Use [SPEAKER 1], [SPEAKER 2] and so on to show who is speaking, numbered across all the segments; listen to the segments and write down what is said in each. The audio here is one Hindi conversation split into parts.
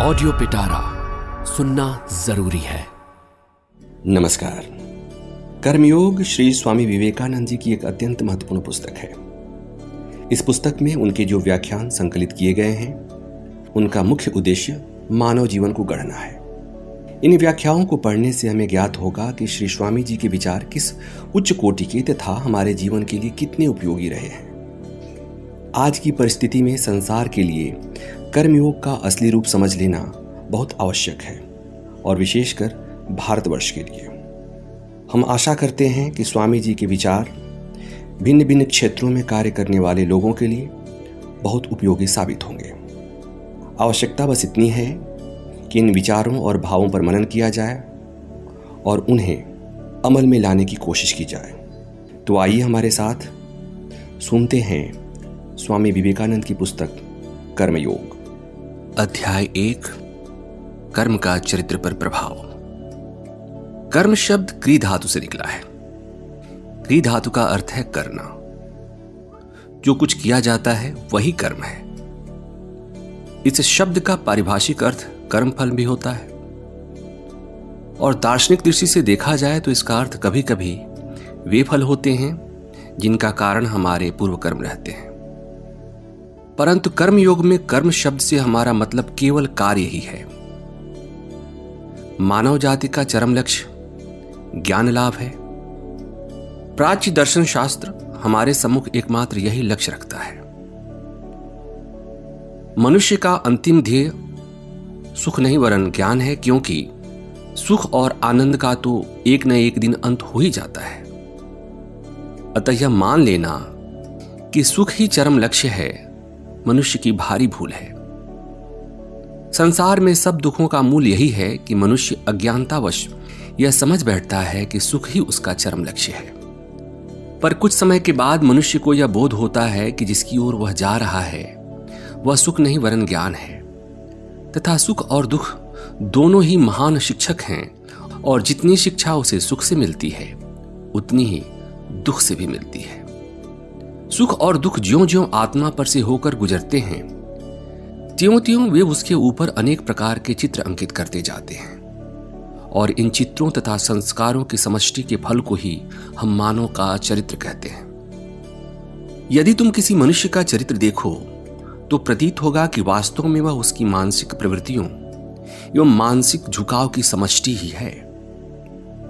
[SPEAKER 1] ऑडियो पिटारा सुनना ज़रूरी है।
[SPEAKER 2] नमस्कार। कर्मयोग श्री स्वामी विवेकानंद जी की एक अत्यंत महत्वपूर्ण पुस्तक है। इस पुस्तक में उनके जो व्याख्यान संकलित किए गए हैं, उनका मुख्य उद्देश्य मानव जीवन को गढ़ना है। इन व्याख्याओं को पढ़ने से हमें ज्ञात होगा कि श्री स्वामी जी के विचार किस उच्च कोटि के तथा हमारे जीवन के लिए कितने उपयोगी रहे हैं। आज की परिस्थिति में संसार के लिए कर्मयोग का असली रूप समझ लेना बहुत आवश्यक है, और विशेषकर भारतवर्ष के लिए। हम आशा करते हैं कि स्वामी जी के विचार भिन्न भिन्न क्षेत्रों में कार्य करने वाले लोगों के लिए बहुत उपयोगी साबित होंगे। आवश्यकता बस इतनी है कि इन विचारों और भावों पर मनन किया जाए और उन्हें अमल में लाने की कोशिश की जाए। तो आइए हमारे साथ सुनते हैं स्वामी विवेकानंद की पुस्तक कर्मयोग।
[SPEAKER 1] अध्याय एक, कर्म का चरित्र पर प्रभाव। कर्म शब्द क्री धातु से निकला है। क्री धातु का अर्थ है करना। जो कुछ किया जाता है, वही कर्म है। इस शब्द का पारिभाषिक अर्थ कर्म फल भी होता है। और दार्शनिक दृष्टि से देखा जाए तो इसका अर्थ कभी कभी वे फल होते हैं, जिनका कारण हमारे पूर्व कर्म रहते हैं। परंतु कर्म योग में कर्म शब्द से हमारा मतलब केवल कार्य ही है। मानव जाति का चरम लक्ष्य, ज्ञान लाभ है। प्राच्य दर्शन शास्त्र हमारे सम्मुख एकमात्र यही लक्ष्य रखता है। मनुष्य का अंतिम ध्येय, सुख नहीं वरन ज्ञान है, क्योंकि सुख और आनंद का तो एक न एक दिन अंत हो ही जाता है। अतः यह मान लेना कि सुख ही चरम लक्ष्य है मनुष्य की भारी भूल है। संसार में सब दुखों का मूल यही है कि मनुष्य अज्ञानतावश यह समझ बैठता है कि सुख ही उसका चरम लक्ष्य है। पर कुछ समय के बाद मनुष्य को यह बोध होता है कि जिसकी ओर वह जा रहा है, वह सुख नहीं वरन ज्ञान है। तथा सुख और दुख दोनों ही महान शिक्षक हैं और जितनी शिक्षा उसे सुख से मिलती है, उतनी ही दुख से भी मिलती है। सुख और दुख ज्यो ज्यो आत्मा पर से होकर गुजरते हैं त्यों त्यों वे उसके ऊपर अनेक प्रकार के चित्र अंकित करते जाते हैं। और इन चित्रों तथा संस्कारों की समष्टि के फल को ही हम मानव का चरित्र कहते हैं। यदि तुम किसी मनुष्य का चरित्र देखो तो प्रतीत होगा कि वास्तव में वह वा उसकी मानसिक प्रवृत्तियों एवं मानसिक झुकाव की समष्टि ही है।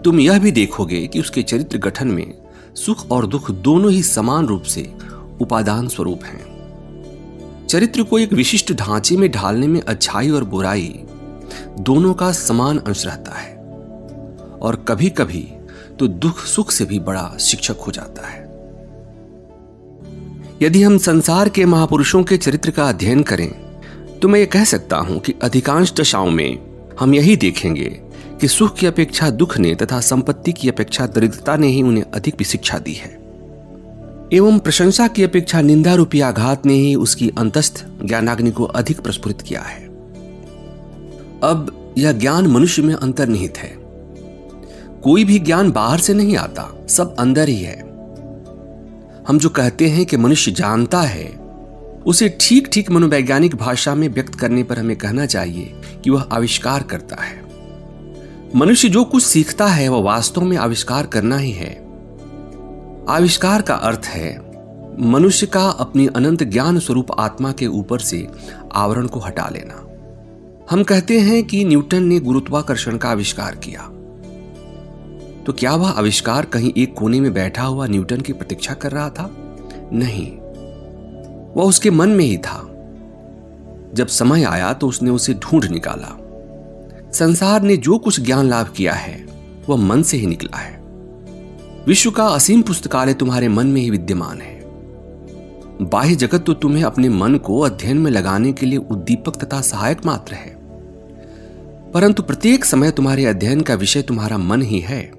[SPEAKER 1] तुम यह भी देखोगे कि उसके चरित्र गठन में सुख और दुख दोनों ही समान रूप से उपादान स्वरूप हैं। चरित्र को एक विशिष्ट ढांचे में ढालने में अच्छाई और बुराई दोनों का समान अंश रहता है। और कभी कभी तो दुख सुख से भी बड़ा शिक्षक हो जाता है। यदि हम संसार के महापुरुषों के चरित्र का अध्ययन करें तो मैं ये कह सकता हूँ कि अधिकांश दशाओं में हम यही देखेंगे कि सुख की अपेक्षा, दुख ने तथा संपत्ति की अपेक्षा, दरिद्रता ने ही उन्हें अधिक भी शिक्षा दी है। एवं प्रशंसा की अपेक्षा निंदा रूपी आघात ने ही उसकी अंतस्थ ज्ञानाग्नि को अधिक प्रस्फुरित किया है। अब यह ज्ञान मनुष्य में अंतर्निहित है। कोई भी ज्ञान बाहर से नहीं आता, सब अंदर ही है। हम जो कहते हैं कि मनुष्य जानता है, उसे ठीक ठीक मनोवैज्ञानिक भाषा में व्यक्त करने पर हमें कहना चाहिए कि वह आविष्कार करता है। मनुष्य जो कुछ सीखता है, वह वास्तव में आविष्कार करना ही है। आविष्कार का अर्थ है, मनुष्य का अपनी अनंत ज्ञान स्वरूप आत्मा के ऊपर से आवरण को हटा लेना। हम कहते हैं कि न्यूटन ने गुरुत्वाकर्षण का आविष्कार किया। तो क्या वह आविष्कार कहीं एक कोने में बैठा हुआ न्यूटन की प्रतीक्षा कर रहा था? नहीं। वह उसके मन में ही था। जब समय आया तो उसने उसे ढूंढ निकाला। संसार ने जो कुछ ज्ञान लाभ किया है, वह मन से ही निकला है। विश्व का असीम पुस्तकालय तुम्हारे मन में ही विद्यमान है। बाह्य जगत तो तुम्हें अपने मन को अध्ययन में लगाने के लिए उद्दीपक तथा सहायक मात्र है। परंतु प्रत्येक समय तुम्हारे अध्ययन का विषय तुम्हारा मन ही है।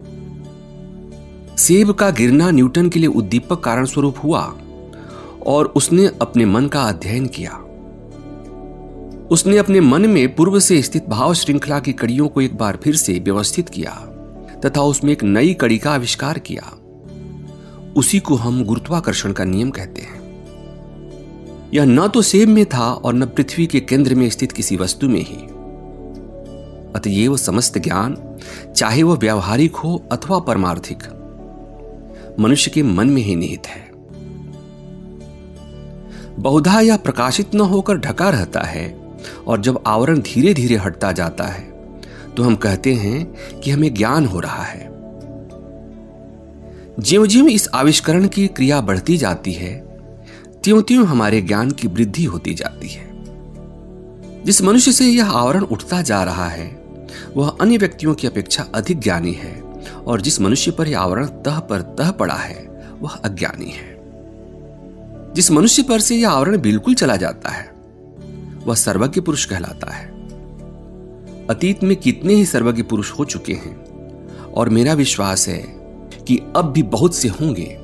[SPEAKER 1] सेब का गिरना न्यूटन के लिए उद्दीपक कारण स्वरूप हुआ, और उसने अपने मन का अध्ययन किया। उसने अपने मन में पूर्व से स्थित भाव श्रृंखला की कड़ियों को एक बार फिर से व्यवस्थित किया, तथा उसमें एक नई कड़ी का आविष्कार किया। उसी को हम गुरुत्वाकर्षण का नियम कहते हैं। यह न तो सेब में था और न पृथ्वी के केंद्र में स्थित किसी वस्तु में ही। अतएव समस्त ज्ञान, चाहे वह व्यावहारिक हो अथवा परमार्थिक, मनुष्य के मन में ही निहित है। बहुधा यह प्रकाशित न होकर ढका रहता है और जब आवरण धीरे धीरे हटता जाता है तो हम कहते हैं कि हमें ज्ञान हो रहा है। ज्यो ज्यो इस आविष्करण की क्रिया बढ़ती जाती है त्यों त्यों हमारे ज्ञान की वृद्धि होती जाती है। जिस मनुष्य से यह आवरण उठता जा रहा है, वह अन्य व्यक्तियों की अपेक्षा अधिक ज्ञानी है, और जिस मनुष्य पर यह आवरण तह पर तह पड़ा है, वह अज्ञानी है। जिस मनुष्य पर से यह आवरण बिल्कुल चला जाता है वह सर्वज्ञ पुरुष कहलाता है। अतीत में कितने ही सर्वज्ञ पुरुष हो चुके हैं, और मेरा विश्वास है कि अब भी बहुत से होंगे,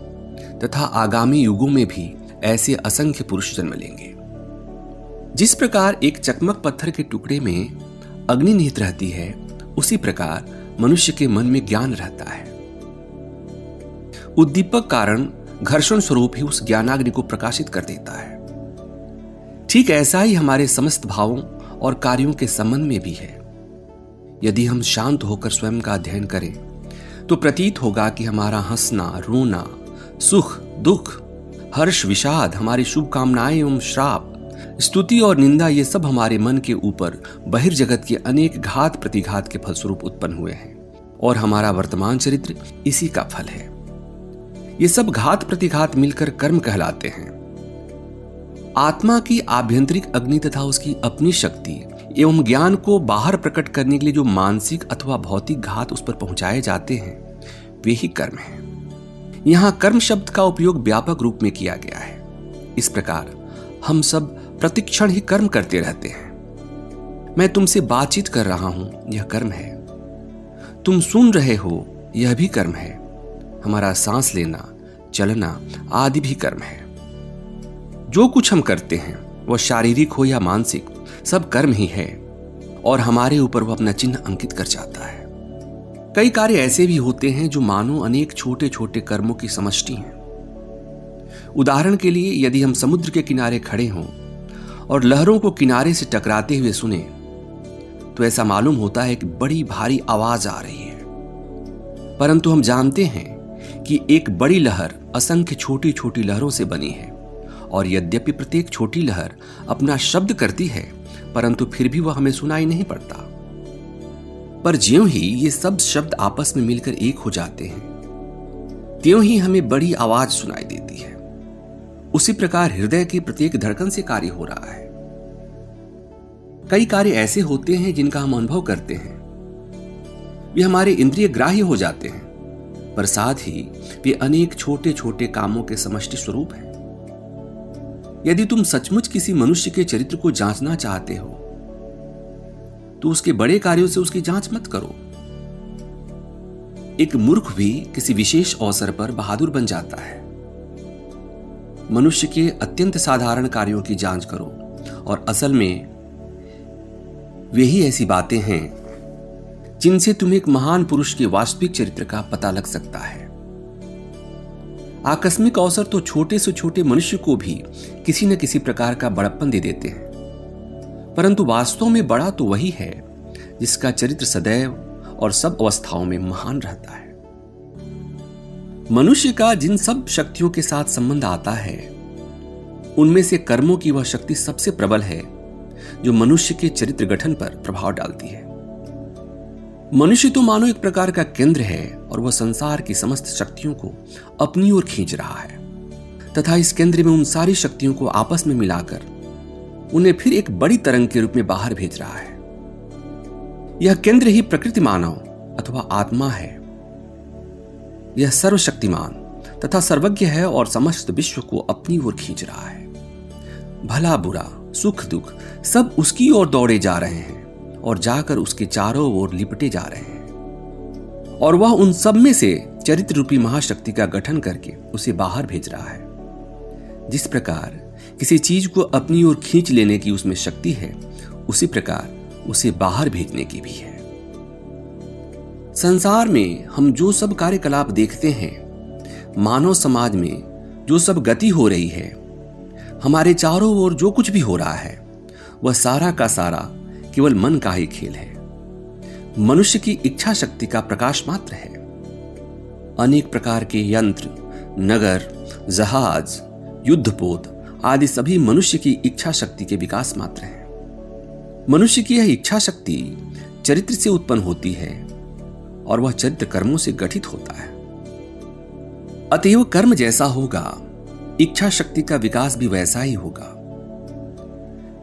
[SPEAKER 1] तथा आगामी युगों में भी ऐसे असंख्य पुरुष जन्म लेंगे। जिस प्रकार एक चकमक पत्थर के टुकड़े में अग्नि निहित रहती है, उसी प्रकार मनुष्य के मन में ज्ञान रहता है। उद्दीपक कारण घर्षण स्वरूप ही उस ज्ञानाग्नि को प्रकाशित कर देता है। ठीक ऐसा ही हमारे समस्त भावों और कार्यों के संबंध में भी है। यदि हम शांत होकर स्वयं का अध्ययन करें तो प्रतीत होगा कि हमारा हंसना, रोना, सुख, दुख, हर्ष, विषाद, हमारी शुभकामनाएँ एवं श्राप, स्तुति और निंदा, ये सब हमारे मन के ऊपर बहिर्जगत के अनेक घात प्रतिघात के फलस्वरूप उत्पन्न हुए हैं और हमारा वर्तमान चरित्र इसी का फल है। ये सब घात प्रतिघात मिलकर कर्म कहलाते हैं। आत्मा की आभ्यंतरिक अग्नि तथा उसकी अपनी शक्ति एवं ज्ञान को बाहर प्रकट करने के लिए जो मानसिक अथवा भौतिक घात उस पर पहुँचाए जाते हैं, वे ही कर्म है। यहाँ कर्म शब्द का उपयोग व्यापक रूप में किया गया है। इस प्रकार हम सब प्रतिक्षण ही कर्म करते रहते हैं। मैं तुमसे बातचीत कर रहा हूँ, यह कर्म है। तुम सुन रहे हो, यह भी कर्म है। हमारा सांस लेना, चलना आदि भी कर्म है। जो कुछ हम करते हैं, वह शारीरिक हो या मानसिक, सब कर्म ही है, और हमारे ऊपर वह अपना चिन्ह अंकित कर जाता है। कई कार्य ऐसे भी होते हैं जो मानो अनेक छोटे छोटे कर्मों की समष्टि हैं। उदाहरण के लिए, यदि हम समुद्र के किनारे खड़े हों, और लहरों को किनारे से टकराते हुए सुने तो ऐसा मालूम होता है कि बड़ी भारी आवाज़ आ रही है। परंतु हम जानते हैं कि एक बड़ी लहर असंख्य छोटी छोटी लहरों से बनी है। और यद्यपि प्रत्येक छोटी लहर अपना शब्द करती है, परंतु फिर भी वह हमें सुनाई नहीं पड़ता। पर ज्यों ही ये सब शब्द आपस में मिलकर एक हो जाते हैं, त्यों ही हमें बड़ी आवाज़ सुनाई देती है। उसी प्रकार हृदय की प्रत्येक धड़कन से कार्य हो रहा है। कई कार्य ऐसे होते हैं जिनका हम अनुभव करते हैं। वे हमारे इंद्रिय ग्राह्य हो जाते हैं, पर साथ ही वे अनेक छोटे छोटे कामों के समष्टि स्वरूप हैं। यदि तुम सचमुच किसी मनुष्य के चरित्र को जांचना चाहते हो तो उसके बड़े कार्यों से उसकी जाँच मत करो। एक मूर्ख भी किसी विशेष अवसर पर बहादुर बन जाता है। मनुष्य के अत्यंत साधारण कार्यों की जाँच करो, और असल में वे ही ऐसी बातें हैं, जिनसे तुम्हें एक महान पुरुष के वास्तविक चरित्र का पता लग सकता है। आकस्मिक अवसर तो छोटे से छोटे मनुष्य को भी किसी न किसी प्रकार का बड़प्पन दे देते हैं। परंतु वास्तव में बड़ा तो वही है, जिसका चरित्र सदैव और सब अवस्थाओं में महान रहता है। मनुष्य का जिन सब शक्तियों के साथ संबंध आता है, उनमें से कर्मों की वह शक्ति सबसे प्रबल है, जो मनुष्य के चरित्र गठन पर प्रभाव डालती है। मनुष्य तो मानो एक प्रकार का केंद्र है और वह संसार की समस्त शक्तियों को अपनी ओर खींच रहा है। तथा इस केंद्र में उन सारी शक्तियों को आपस में मिलाकर उन्हें फिर एक बड़ी तरंग के रूप में बाहर भेज रहा है। यह केंद्र ही प्रकृति मानव अथवा आत्मा है। यह सर्वशक्तिमान तथा सर्वज्ञ है और समस्त विश्व को अपनी ओर खींच रहा है। भला बुरा, सुख दुख सब उसकी ओर दौड़े जा रहे हैं। और जाकर उसके चारों ओर लिपटे जा रहे हैं। और वह उन सब में से चरित्र रूपी महाशक्ति का गठन करके उसे बाहर भेज रहा है। जिस प्रकार किसी चीज़ को अपनी ओर खींच लेने की उसमें शक्ति है, उसी प्रकार उसे बाहर भेजने की भी है। संसार में हम जो सब कार्यकलाप देखते हैं, मानव समाज में जो सब गति हो रही है, हमारे चारों ओर जो कुछ भी हो रहा है, वह सारा का सारा केवल मन का ही खेल है। मनुष्य की इच्छा शक्ति का प्रकाश मात्र है। अनेक प्रकार के यंत्र, नगर, जहाज़, युद्धपोत आदि सभी मनुष्य की इच्छा शक्ति के विकास मात्र हैं। मनुष्य की यह इच्छा शक्ति चरित्र से उत्पन्न होती है और वह चरित्र कर्मों से गठित होता है। अतएव कर्म जैसा होगा, इच्छा शक्ति का विकास भी वैसा ही होगा।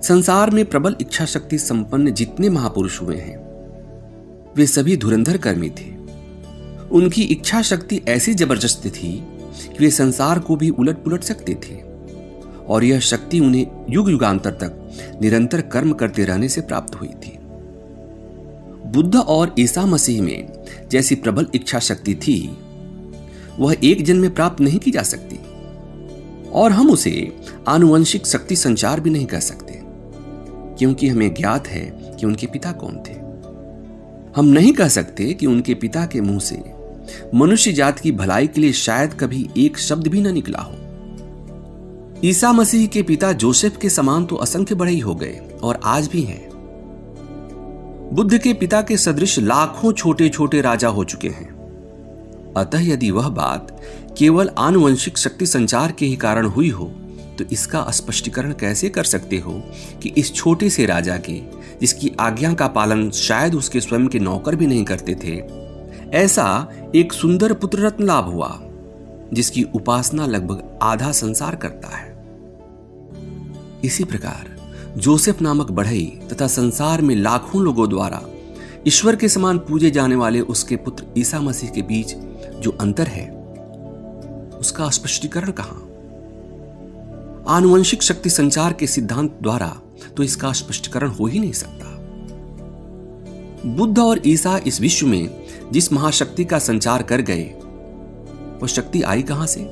[SPEAKER 1] संसार में प्रबल इच्छा शक्ति संपन्न जितने महापुरुष हुए हैं, वे सभी धुरंधर कर्मी थे। उनकी इच्छा शक्ति ऐसी ज़बरदस्त थी कि वे संसार को भी उलट पुलट सकते थे, और यह शक्ति उन्हें युग युगांतर तक निरंतर कर्म करते रहने से प्राप्त हुई थी। बुद्ध और ईसा मसीह में जैसी प्रबल इच्छा शक्ति थी, वह एक जन्म में प्राप्त नहीं की जा सकती, और हम उसे आनुवंशिक शक्ति संचार भी नहीं कर सकते। क्योंकि हमें ज्ञात है कि उनके पिता कौन थे। हम नहीं कह सकते कि उनके पिता के मुँह से मनुष्य जात की भलाई के लिए शायद कभी एक शब्द भी न निकला हो। ईसा मसीह के पिता जोसेफ के समान तो असंख्य बड़े ही हो गए और आज भी हैं। बुद्ध के पिता के सदृश लाखों छोटे छोटे राजा हो चुके हैं। अतः यदि वह बात केवल आनुवंशिक शक्ति संचार के ही कारण हुई हो तो इसका स्पष्टीकरण कैसे कर सकते हो कि इस छोटे से राजा के, जिसकी आज्ञा का पालन शायद उसके स्वयं के नौकर भी नहीं करते थे, ऐसा एक सुंदर पुत्र रत्न लाभ हुआ, जिसकी उपासना लगभग आधा संसार करता है। इसी प्रकार, जोसेफ नामक बढ़ई तथा संसार में लाखों लोगों द्वारा ईश्वर के समान पूजे जाने वाले उसके पुत्र ईसा मसीह के बीच जो अंतर है, उसका स्पष्टीकरण कहाँ? आनुवंशिक शक्ति संचार के सिद्धांत द्वारा तो इसका स्पष्टीकरण हो ही नहीं सकता। बुद्ध और ईसा इस विश्व में जिस महाशक्ति का संचार कर गए वह शक्ति आई कहाँ से?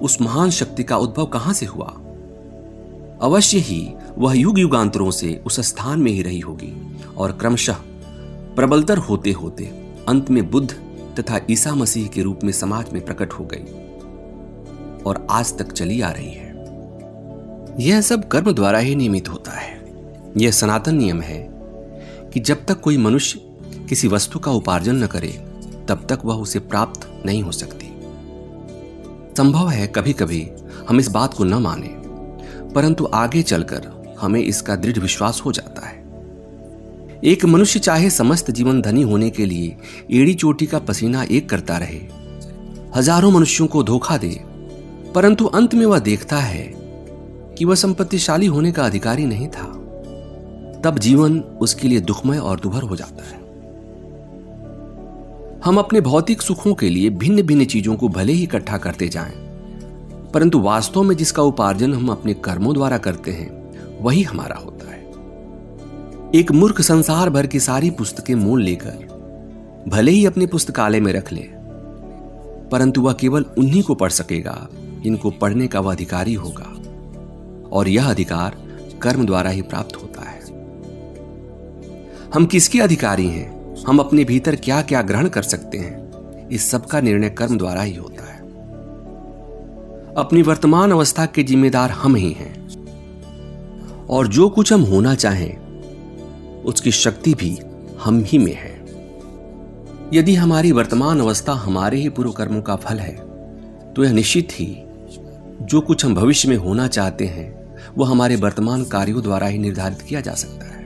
[SPEAKER 1] उस महान शक्ति का उद्भव कहाँ से हुआ? अवश्य ही वह युग युगांतरों से उस स्थान में ही रही होगी और क्रमशः प्रबलतर होते होते अंत में बुद्ध तथा ईसा मसीह के रूप में समाज में प्रकट हो गई और आज तक चली आ रही है। यह सब कर्म द्वारा ही नियमित होता है। यह सनातन नियम है कि जब तक कोई मनुष्य किसी वस्तु का उपार्जन न करे, तब तक वह उसे प्राप्त नहीं हो सकती। संभव है कभी कभी हम इस बात को न माने, परंतु आगे चलकर हमें इसका दृढ़ विश्वास हो जाता है। एक मनुष्य चाहे समस्त जीवन धनी होने के लिए एड़ी चोटी का पसीना एक करता रहे, हज़ारों मनुष्यों को धोखा दे, परंतु अंत में वह देखता है कि वह संपत्तिशाली होने का अधिकारी नहीं था। तब जीवन उसके लिए दुखमय और दुभर हो जाता है। हम अपने भौतिक सुखों के लिए भिन्न भिन्न चीज़ों को भले ही इकट्ठा करते जाएँ, परंतु वास्तव में जिसका उपार्जन हम अपने कर्मों द्वारा करते हैं वही हमारा होता है। एक मूर्ख संसार भर की सारी पुस्तकें मोल लेकर भले ही अपने पुस्तकालय में रख ले परंतु वह केवल उन्हीं को पढ़ सकेगा जिनको पढ़ने का वह अधिकारी होगा। और यह अधिकार कर्म द्वारा ही प्राप्त होता है। हम किसके अधिकारी हैं? हम अपने भीतर क्या क्या ग्रहण कर सकते हैं? इस सब का निर्णय कर्म द्वारा ही होता है। अपनी वर्तमान अवस्था के जिम्मेदार हम ही हैं। और जो कुछ हम होना चाहें, उसकी शक्ति भी हम ही में है। यदि हमारी वर्तमान अवस्था हमारे ही पूर्व कर्मों का फल है तो यह निश्चित ही जो कुछ हम भविष्य में होना चाहते हैं वह हमारे वर्तमान कार्यों द्वारा ही निर्धारित किया जा सकता है।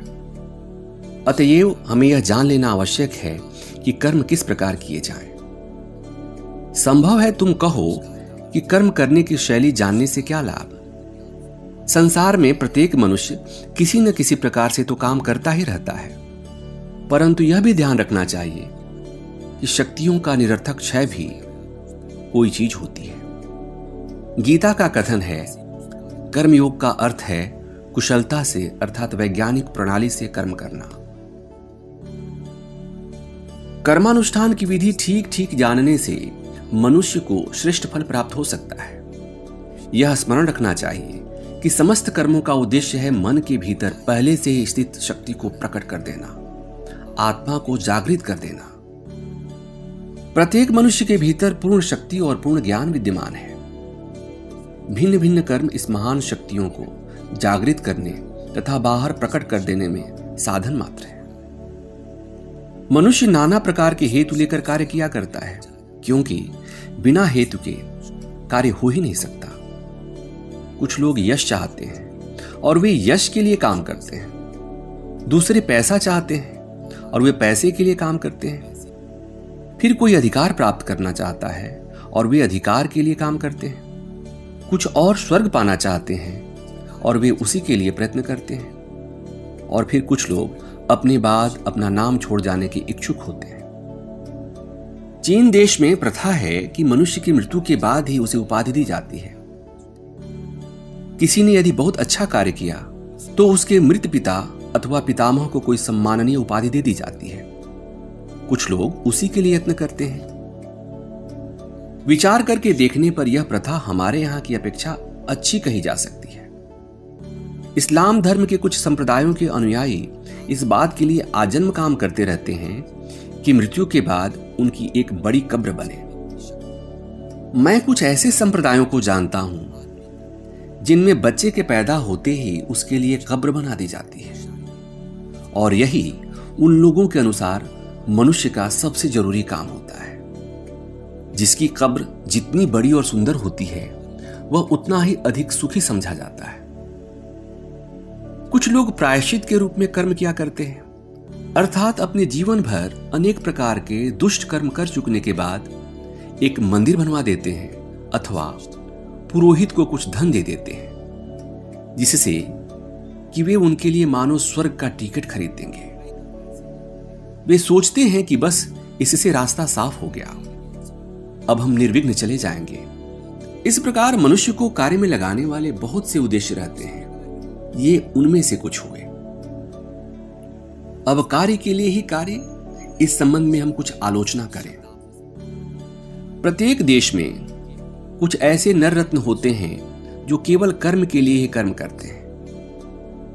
[SPEAKER 1] अतएव हमें यह जान लेना आवश्यक है कि कर्म किस प्रकार किए जाएँ। संभव है तुम कहो कि कर्म करने की शैली जानने से क्या लाभ? संसार में प्रत्येक मनुष्य किसी न किसी प्रकार से तो काम करता ही रहता है। परंतु यह भी ध्यान रखना चाहिए कि शक्तियों का निरर्थक क्षय भी कोई चीज़ होती है। गीता का कथन है कर्मयोग का अर्थ है कुशलता से, अर्थात वैज्ञानिक प्रणाली से कर्म करना। कर्मानुष्ठान की विधि ठीक ठीक जानने से मनुष्य को श्रेष्ठ फल प्राप्त हो सकता है। यह स्मरण रखना चाहिए कि समस्त कर्मों का उद्देश्य है मन के भीतर पहले से ही स्थित शक्ति को प्रकट कर देना, आत्मा को जागृत कर देना। प्रत्येक मनुष्य के भीतर पूर्ण शक्ति और पूर्ण ज्ञान विद्यमान है। भिन्न भिन्न कर्म इस महान शक्तियों को जागृत करने तथा बाहर प्रकट कर देने में साधन मात्र है। मनुष्य नाना प्रकार के हेतु लेकर कार्य किया करता है, क्योंकि बिना हेतु के कार्य हो ही नहीं सकता। कुछ लोग यश चाहते हैं और वे यश के लिए काम करते हैं। दूसरे पैसा चाहते हैं और वे पैसे के लिए काम करते हैं। फिर कोई अधिकार प्राप्त करना चाहता है और वे अधिकार के लिए काम करते हैं। कुछ और स्वर्ग पाना चाहते हैं और वे उसी के लिए प्रयत्न करते हैं। और फिर कुछ लोग अपने बाद अपना नाम छोड़ जाने के इच्छुक होते हैं। चीन देश में प्रथा है कि मनुष्य की मृत्यु के बाद ही उसे उपाधि दी जाती है। किसी ने यदि बहुत अच्छा कार्य किया तो उसके मृत पिता अथवा पितामह को कोई सम्माननीय उपाधि दे दी जाती है। कुछ लोग उसी के लिए यत्न करते हैं। विचार करके देखने पर यह प्रथा हमारे यहाँ की अपेक्षा अच्छी कही जा सकती है। इस्लाम धर्म के कुछ संप्रदायों के अनुयायी इस बात के लिए आजन्म काम करते रहते हैं कि मृत्यु के बाद उनकी एक बड़ी कब्र बने। मैं कुछ ऐसे संप्रदायों को जानता हूँ, जिनमें बच्चे के पैदा होते ही उसके लिए कब्र बना दी जाती है। और यही उन लोगों के अनुसार मनुष्य का सबसे ज़रूरी काम होता है। जिसकी कब्र जितनी बड़ी और सुंदर होती है, वह उतना ही अधिक सुखी समझा जाता है। कुछ लोग प्रायश्चित के रूप में कर्म किया करते हैं। अर्थात अपने जीवन भर अनेक प्रकार के दुष्ट कर्म कर चुकने के बाद एक मंदिर बनवा देते हैं, अथवा पुरोहित को कुछ धन दे देते हैं, जिससे कि वे उनके लिए मानो स्वर्ग का टिकट खरीद देंगे। वे सोचते हैं कि बस इससे रास्ता साफ़ हो गया। अब हम निर्विघ्न चले जाएँगे। इस प्रकार मनुष्य को कार्य में लगाने वाले बहुत से उद्देश्य रहते हैं। ये उनमें से कुछ हुए। अब कार्य के लिए ही कार्य, इस संबंध में हम कुछ आलोचना करें। प्रत्येक देश में कुछ ऐसे नर रत्न होते हैं, जो केवल कर्म के लिए ही कर्म करते हैं।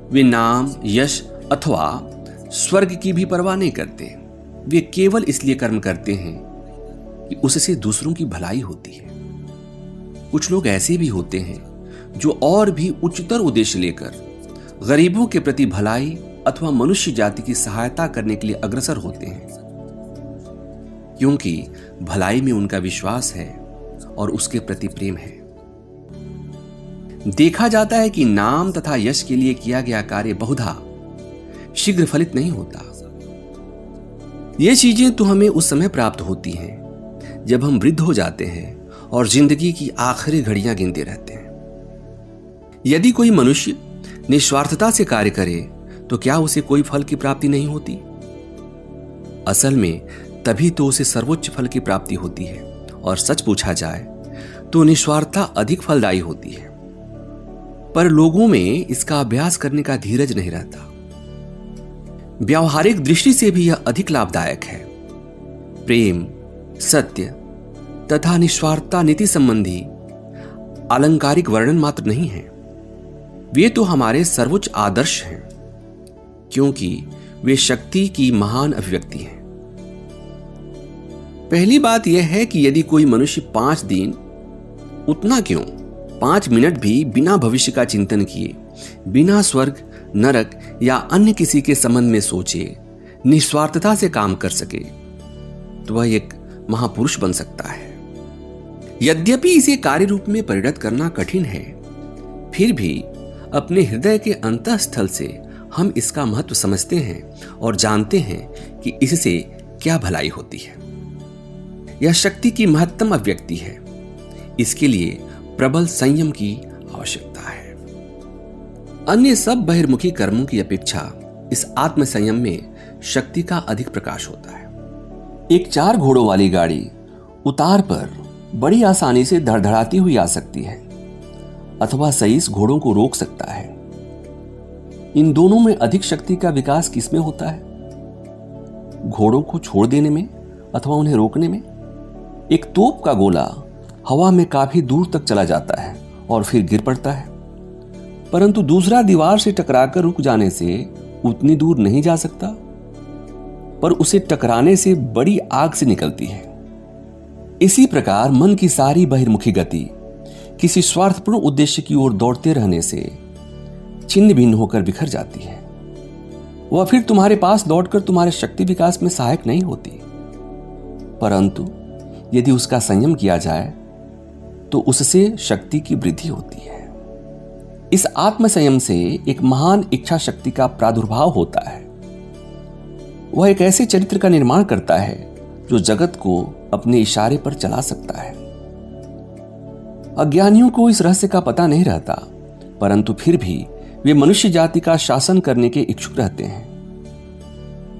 [SPEAKER 1] वे नाम, यश अथवा स्वर्ग की भी परवाह नहीं करते। वे केवल इसलिए कर्म करते हैं कि उससे दूसरों की भलाई होती है। कुछ लोग ऐसे भी होते हैं जो और भी उच्चतर उद्देश्य लेकर गरीबों के प्रति भलाई अथवा मनुष्य जाति की सहायता करने के लिए अग्रसर होते हैं। क्योंकि भलाई में उनका विश्वास है और उसके प्रति प्रेम है। देखा जाता है कि नाम तथा यश के लिए किया गया कार्य बहुधा शीघ्र फलित नहीं होता। ये चीज़ें तो हमें उस समय प्राप्त होती हैं जब हम वृद्ध हो जाते हैं और ज़िंदगी की आखिरी घड़ियाँ गिनते रहते हैं। यदि कोई मनुष्य निस्वार्थता से कार्य करे तो क्या उसे कोई फल की प्राप्ति नहीं होती? असल में, तभी तो उसे सर्वोच्च फल की प्राप्ति होती है, और सच पूछा जाए तो निस्वार्थता अधिक फलदायी होती है। पर लोगों में इसका अभ्यास करने का धीरज नहीं रहता। व्यावहारिक दृष्टि से भी यह अधिक लाभदायक है। प्रेम, सत्य तथा निस्वार्थता नीति संबंधी अलंकारिक वर्णन मात्र नहीं है। वे तो हमारे सर्वोच्च आदर्श हैं, क्योंकि वे शक्ति की महान अभिव्यक्ति है। पहली बात यह है कि यदि कोई मनुष्य पाँच दिन, उतना क्यों? पाँच मिनट भी बिना भविष्य का चिंतन किए, बिना स्वर्ग, नरक या अन्य किसी के संबंध में सोचे, निस्वार्थता से काम कर सके तो वह एक महापुरुष बन सकता है। यद्यपि इसे कार्य रूप में परिणत करना कठिन है, फिर भी अपने हृदय के अंतस्थल से हम इसका महत्व समझते हैं और जानते हैं कि इससे क्या भलाई होती है। यह शक्ति की महत्तम अभिव्यक्ति है। इसके लिए प्रबल संयम की आवश्यकता है। अन्य सब बहिर्मुखी कर्मों की अपेक्षा इस आत्म संयम में शक्ति का अधिक प्रकाश होता है। एक चार घोड़ों वाली गाड़ी उतार पर बड़ी आसानी से धड़धड़ाती हुई आ सकती है, अथवा सईस घोड़ों को रोक सकता है। इन दोनों में अधिक शक्ति का विकास किसमें होता है? घोड़ों को छोड़ देने में अथवा उन्हें रोकने में? एक तोप का गोला हवा में काफ़ी दूर तक चला जाता है और फिर गिर पड़ता है। परंतु दूसरा दीवार से टकराकर रुक जाने से उतनी दूर नहीं जा सकता, पर उसे टकराने से बड़ी आग से निकलती है। इसी प्रकार मन की सारी बहिर्मुखी गति, किसी स्वार्थपूर्ण उद्देश्य की ओर दौड़ते रहने से छिन्न भिन्न होकर बिखर जाती है। वह फिर तुम्हारे पास लौटकर तुम्हारे शक्ति विकास में सहायक नहीं होती। परंतु यदि उसका संयम किया जाए तो उससे शक्ति की वृद्धि होती है। इस आत्म संयम से एक महान इच्छा शक्ति का प्रादुर्भाव होता है। वह एक ऐसे चरित्र का निर्माण करता है, जो जगत को अपने इशारे पर चला सकता है। अज्ञानियों को इस रहस्य का पता नहीं रहता, परंतु फिर भी वे मनुष्य जाति का शासन करने के इच्छुक रहते हैं।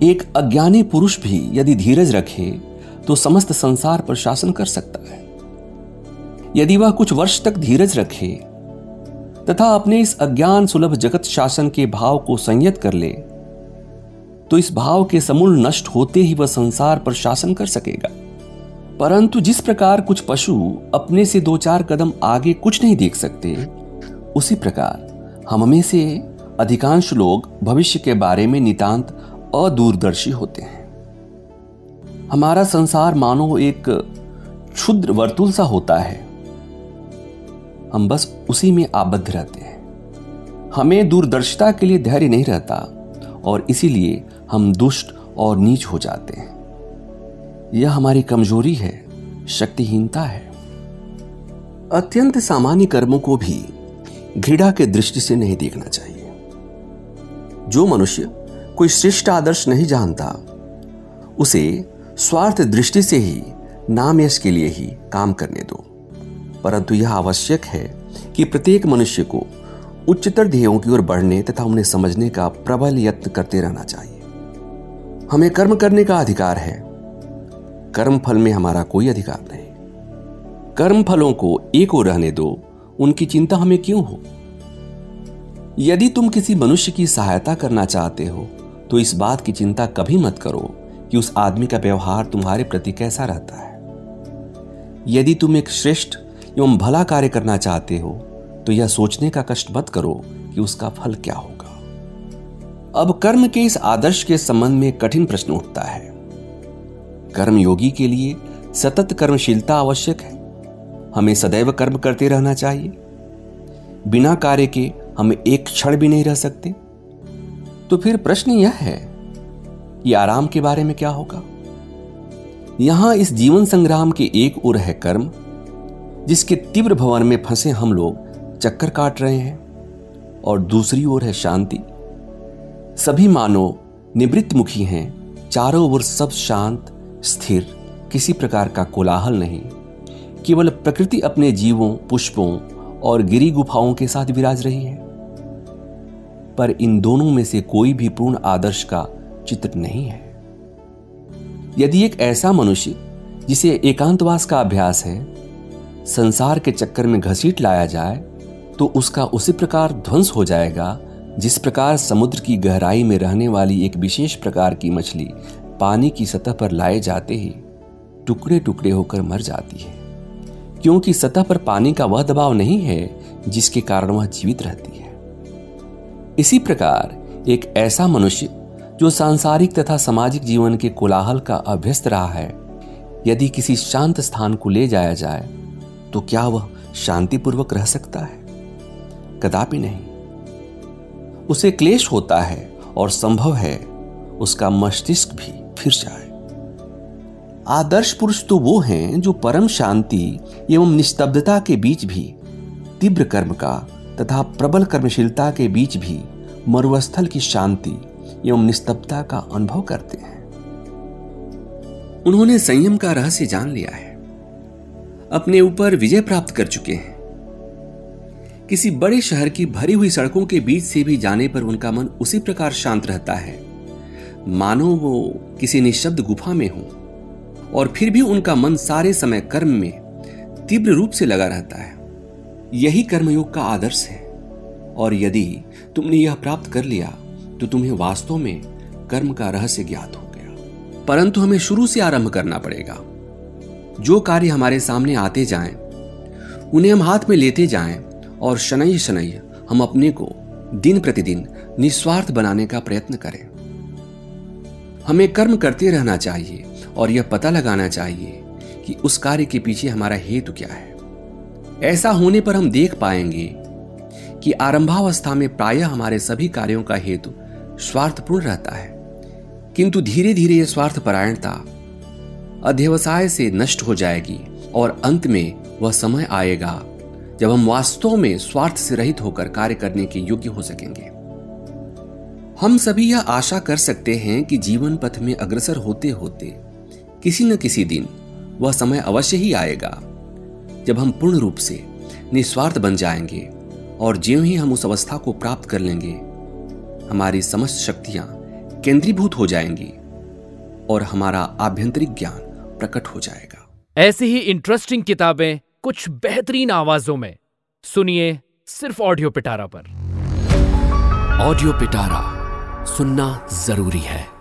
[SPEAKER 1] एक अज्ञानी पुरुष भी यदि धीरज रखे तो समस्त संसार पर शासन कर सकता है। यदि वह कुछ वर्ष तक धीरज रखे, तथा अपने इस अज्ञान सुलभ जगत शासन के भाव को संयत कर ले तो इस भाव के समूल नष्ट होते ही वह संसार पर शासन कर सकेगा। परंतु जिस प्रकार कुछ पशु अपने से दो चार कदम आगे कुछ नहीं देख सकते, उसी प्रकार हम में से अधिकांश लोग भविष्य के बारे में नितांत अदूरदर्शी होते हैं। हमारा संसार मानो एक क्षुद्र वर्तुल सा होता है। हम बस उसी में आबद्ध रहते हैं। हमें दूरदर्शिता के लिए धैर्य नहीं रहता और इसीलिए हम दुष्ट और नीच हो जाते हैं। यह हमारी कमज़ोरी है, शक्तिहीनता है। अत्यंत सामान्य कर्मों को भी घृणा के दृष्टि से नहीं देखना चाहिए। जो मनुष्य कोई श्रेष्ठ आदर्श नहीं जानता, उसे स्वार्थ दृष्टि से ही, नाम यश के लिए ही काम करने दो। परंतु यह आवश्यक है कि प्रत्येक मनुष्य को उच्चतर ध्येयों की ओर बढ़ने तथा उन्हें समझने का प्रबल यत्न करते रहना चाहिए। हमें कर्म करने का अधिकार है कर्म फल में हमारा कोई अधिकार नहीं। कर्म फलों को एक और रहने दो, उनकी चिंता हमें क्यों हो? यदि तुम किसी मनुष्य की सहायता करना चाहते हो तो इस बात की चिंता कभी मत करो कि उस आदमी का व्यवहार तुम्हारे प्रति कैसा रहता है। यदि तुम एक श्रेष्ठ एवं भला कार्य करना चाहते हो तो यह सोचने का कष्ट मत करो कि उसका फल क्या होगा। अब कर्म के इस आदर्श के संबंध में कठिन प्रश्न उठता है। कर्म योगी के लिए सतत कर्मशीलता आवश्यक है। हमें सदैव कर्म करते रहना चाहिए। बिना कार्य के हम एक क्षण भी नहीं रह सकते। तो फिर प्रश्न यह है कि आराम के बारे में क्या होगा? यहाँ इस जीवन संग्राम के एक ओर है कर्म, जिसके तीव्र भवन में फंसे हम लोग चक्कर काट रहे हैं। और दूसरी ओर है शांति। सभी मानव निवृत्त मुखी हैं, चारों ओर सब शांत स्थिर, किसी प्रकार का कोलाहल नहीं। केवल प्रकृति अपने जीवों, पुष्पों और गिरी गुफाओं के साथ विराज रही है। पर इन दोनों में से कोई भी पूर्ण आदर्श का चित्र नहीं है। यदि एक ऐसा मनुष्य, जिसे एकांतवास का अभ्यास है, संसार के चक्कर में घसीट लाया जाए तो उसका उसी प्रकार ध्वंस हो जाएगा, जिस प्रकार समुद्र की गहराई में रहने वाली एक विशेष प्रकार की मछली पानी की सतह पर लाए जाते ही टुकड़े टुकड़े होकर मर जाती है। क्योंकि सतह पर पानी का वह दबाव नहीं है जिसके कारण वह जीवित रहती है। इसी प्रकार एक ऐसा मनुष्य जो सांसारिक तथा सामाजिक जीवन के कोलाहल का अभ्यस्त रहा है, यदि किसी शांत स्थान को ले जाया जाए तो क्या वह शांतिपूर्वक रह सकता है? कदापि नहीं। उसे क्लेश होता है और संभव है उसका मस्तिष्क भी फिर जाए। आदर्श पुरुष तो वो हैं जो परम शांति एवं निस्तब्धता के बीच भी, तीव्र कर्म का तथा प्रबल कर्मशीलता के बीच भी मरुस्थल की शांति एवं निस्तब्धता का अनुभव करते हैं। उन्होंने संयम का रहस्य जान लिया है। अपने ऊपर विजय प्राप्त कर चुके हैं। किसी बड़े शहर की भरी हुई सड़कों के बीच से भी जाने पर उनका मन उसी प्रकार शांत रहता है। मानो वो किसी निशब्द गुफा में हो और फिर भी उनका मन सारे समय कर्म में तीव्र रूप से लगा रहता है। यही कर्मयोग का आदर्श है और यदि तुमने यह प्राप्त कर लिया तो तुम्हें वास्तव में कर्म का रहस्य ज्ञात हो गया। परंतु हमें शुरू से आरंभ करना पड़ेगा। जो कार्य हमारे सामने आते जाएँ, उन्हें हम हाथ में लेते जाएँ और शनै शनै हम अपने को दिन प्रतिदिन निस्वार्थ बनाने का प्रयत्न करें। हमें कर्म करते रहना चाहिए और यह पता लगाना चाहिए कि उस कार्य के पीछे हमारा हेतु क्या है। ऐसा होने पर हम देख पाएँगे कि आरंभावस्था में प्रायः हमारे सभी कार्यों का हेतु स्वार्थपूर्ण रहता है। किंतु धीरे धीरे यह स्वार्थ परायणता अध्यवसाय से नष्ट हो जाएगी और अंत में वह समय आएगा जब हम वास्तव में स्वार्थ से रहित होकर कार्य करने के योग्य हो सकेंगे। हम सभी यह आशा कर सकते हैं कि जीवन पथ में अग्रसर होते होते किसी न किसी दिन वह समय अवश्य ही आएगा जब हम पूर्ण रूप से निस्वार्थ बन जाएँगे और ज्यों ही हम उस अवस्था को प्राप्त कर लेंगे हमारी समस्त शक्तियाँ केंद्रीभूत हो जाएँगी और हमारा आभ्यंतरिक ज्ञान प्रकट हो जाएगा।
[SPEAKER 3] ऐसी ही इंटरेस्टिंग किताबें कुछ बेहतरीन आवाजों में सुनिए सिर्फ़ ऑडियो पिटारा पर।
[SPEAKER 1] ऑडियो पिटारा। सुनना ज़रूरी है।